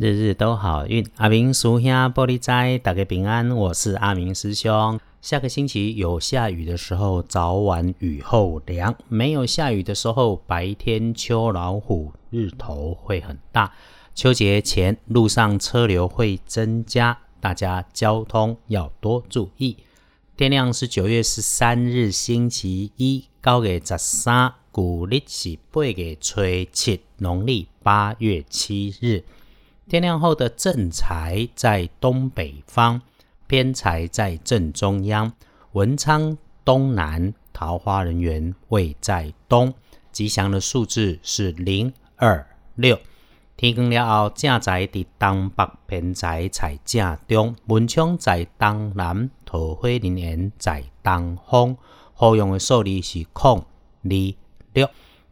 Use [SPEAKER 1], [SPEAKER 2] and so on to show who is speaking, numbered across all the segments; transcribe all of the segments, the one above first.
[SPEAKER 1] 日日都好运，阿明叔兄玻璃斋，大家平安。我是阿明师兄。下个星期有下雨的时候，早晚雨后凉；没有下雨的时候，白天秋老虎，日头会很大。秋节前路上车流会增加，大家交通要多注意。天亮是九月十三日星期一，高给十三，古历是八月初七，农历八月七日。天亮后的正财在东北方，偏财在正中央，文昌东南，桃花人员位在东。吉祥的数字是零二六。天光了后，正财在东北，偏财在正中，文昌在东南，桃花人员在东方。好用的数字是空二六。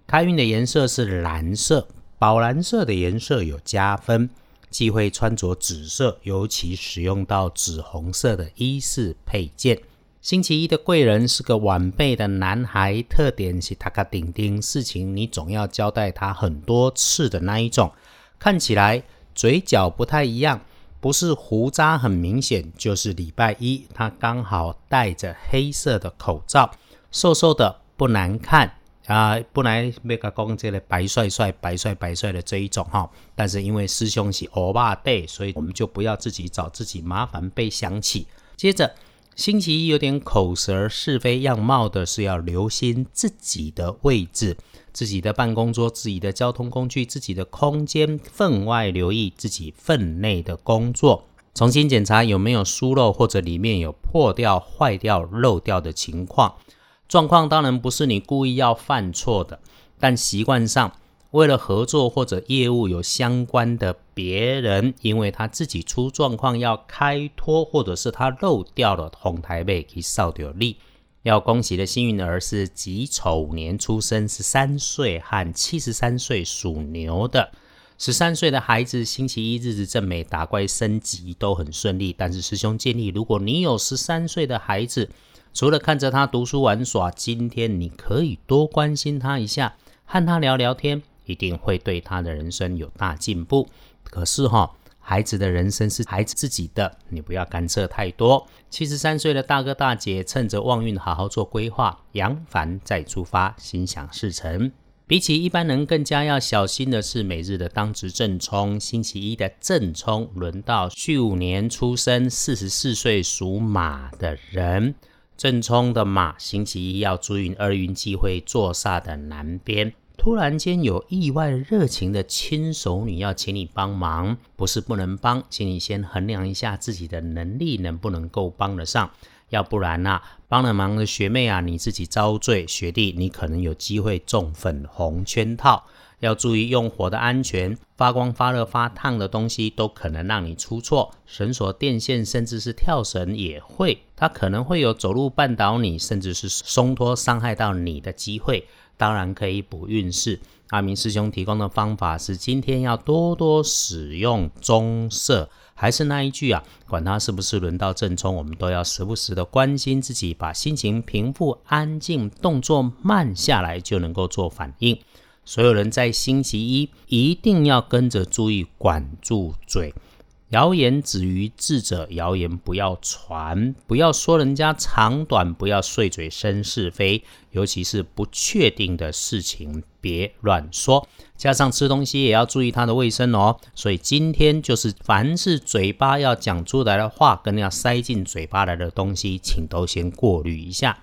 [SPEAKER 1] 开运的颜色是蓝色，宝蓝色的颜色有加分。忌讳穿着紫色，尤其使用到紫红色的衣饰配件。星期一的贵人是个晚辈的男孩，特点是他个顶顶事情，你总要交代他很多次的那一种。看起来嘴角不太一样，不是胡渣很明显，就是礼拜一他刚好戴着黑色的口罩，瘦瘦的不难看。啊，本来要甲讲这个白帅帅、白帅白帅的这一种哈，但是因为师兄是欧巴 day，所以我们就不要自己找自己麻烦被想起。接着星期一有点口舌是非样貌的，是要留心自己的位置、自己的办公桌、自己的交通工具、自己的空间，分外留意自己分内的工作，重新检查有没有疏漏或者里面有破掉、坏掉、漏掉的情况。状况当然不是你故意要犯错的，但习惯上，为了合作或者业务有相关的别人，因为他自己出状况要开脱，或者是他漏掉了红台背可以扫掉力。要恭喜的幸运儿是己丑年出生，十三岁和七十三岁属牛的。十三岁的孩子星期一日子正美，打怪升级都很顺利。但是师兄建议，如果你有十三岁的孩子，除了看着他读书玩耍，今天你可以多关心他一下，和他聊聊天，一定会对他的人生有大进步。可是哈，孩子的人生是孩子自己的，你不要干涉太多。七十三岁的大哥大姐，趁着旺运好好做规划，扬帆再出发，心想事成。比起一般人更加要小心的是，每日的当值正冲，星期一的正冲，轮到戌五年出生、四十四岁属马的人。正冲的马，星期一要注意二运忌讳坐煞的南边。突然间有意外热情的亲手女要请你帮忙，不是不能帮，请你先衡量一下自己的能力能不能够帮得上。要不然呐，帮了忙的学妹啊，你自己遭罪；学弟，你可能有机会中粉红圈套。要注意用火的安全，发光、发热、发烫的东西都可能让你出错。绳索、电线，甚至是跳绳也会，它可能会有走路绊倒你，甚至是松脱伤害到你的机会。当然可以补运势。阿明师兄提供的方法是：今天要多多使用棕色。还是那一句啊，管它是不是轮到正冲，我们都要时不时的关心自己，把心情平复、安静，动作慢下来，就能够做反应。所有人在星期一一定要跟着注意，管住嘴。谣言止于智者，谣言不要传，不要说人家长短，不要碎嘴生是非，尤其是不确定的事情，别乱说。加上吃东西也要注意它的卫生哦。所以今天就是，凡是嘴巴要讲出来的话，跟要塞进嘴巴来的东西，请都先过滤一下。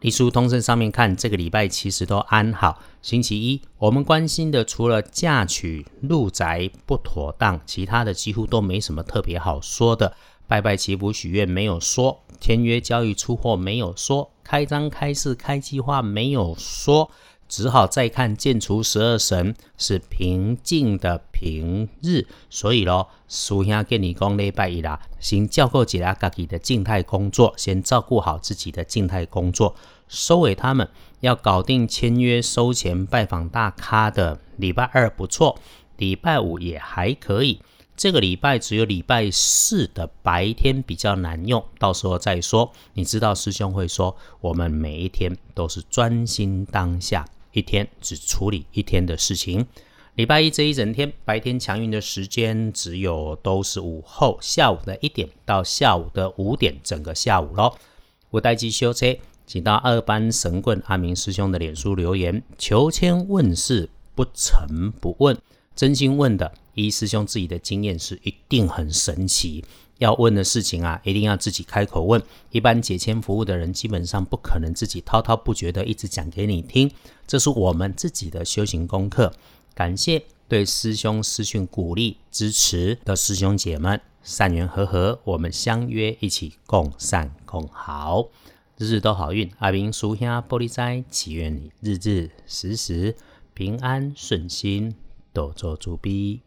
[SPEAKER 1] 历书通胜上面看，这个礼拜其实都安好。星期一，我们关心的除了嫁娶、入宅不妥当，其他的几乎都没什么特别好说的。拜拜祈福许愿没有说，签约交易出货没有说，开张开市开计划没有说。只好再看建除十二神是平静的平日，所以咯，苏兄跟你讲礼拜一啦，先照顾几下自己的静态工作，先照顾好自己的静态工作，收尾他们要搞定签约收钱拜访大咖的礼拜二不错，礼拜五也还可以，这个礼拜只有礼拜四的白天比较难用，到时候再说。你知道师兄会说，我们每一天都是专心当下。一天只处理一天的事情。礼拜一这一整天，白天强运的时间只有都是午后下午的一点到下午的五点，整个下午咯。我待机修车，请到二班神棍阿明师兄的脸书留言，求签问事不成不问，真心问的，一师兄自己的经验是一定很神奇。要问的事情啊，一定要自己开口问。一般解签服务的人，基本上不可能自己滔滔不绝的一直讲给你听，这是我们自己的修行功课。感谢对师兄师训鼓励支持的师兄姐们，善缘和合，我们相约一起共善共好，日日都好运。阿明叔兄玻璃斋，祈愿你日日时时平安顺心，多做主逼。